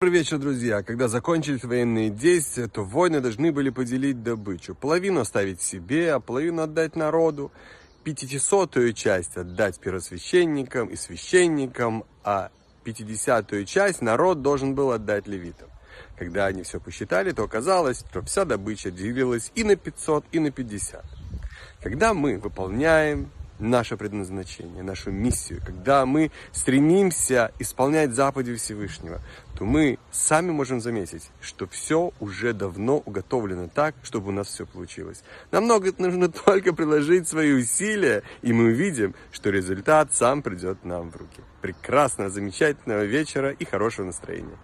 Добрый вечер, друзья. Когда закончились военные действия, то воины должны были поделить добычу. Половину оставить себе, а половину отдать народу. Пятидесятую часть отдать первосвященникам и священникам, а пятидесятую часть народ должен был отдать левитам. Когда они все посчитали, то оказалось, что вся добыча делилась и на 500, и на 50. Когда мы выполняем наше предназначение, нашу миссию, когда мы стремимся исполнять заповеди Всевышнего, то мы сами можем заметить, что все уже давно уготовлено так, чтобы у нас все получилось. Нам много нужно только приложить свои усилия, и мы увидим, что результат сам придет нам в руки. Прекрасного, замечательного вечера и хорошего настроения.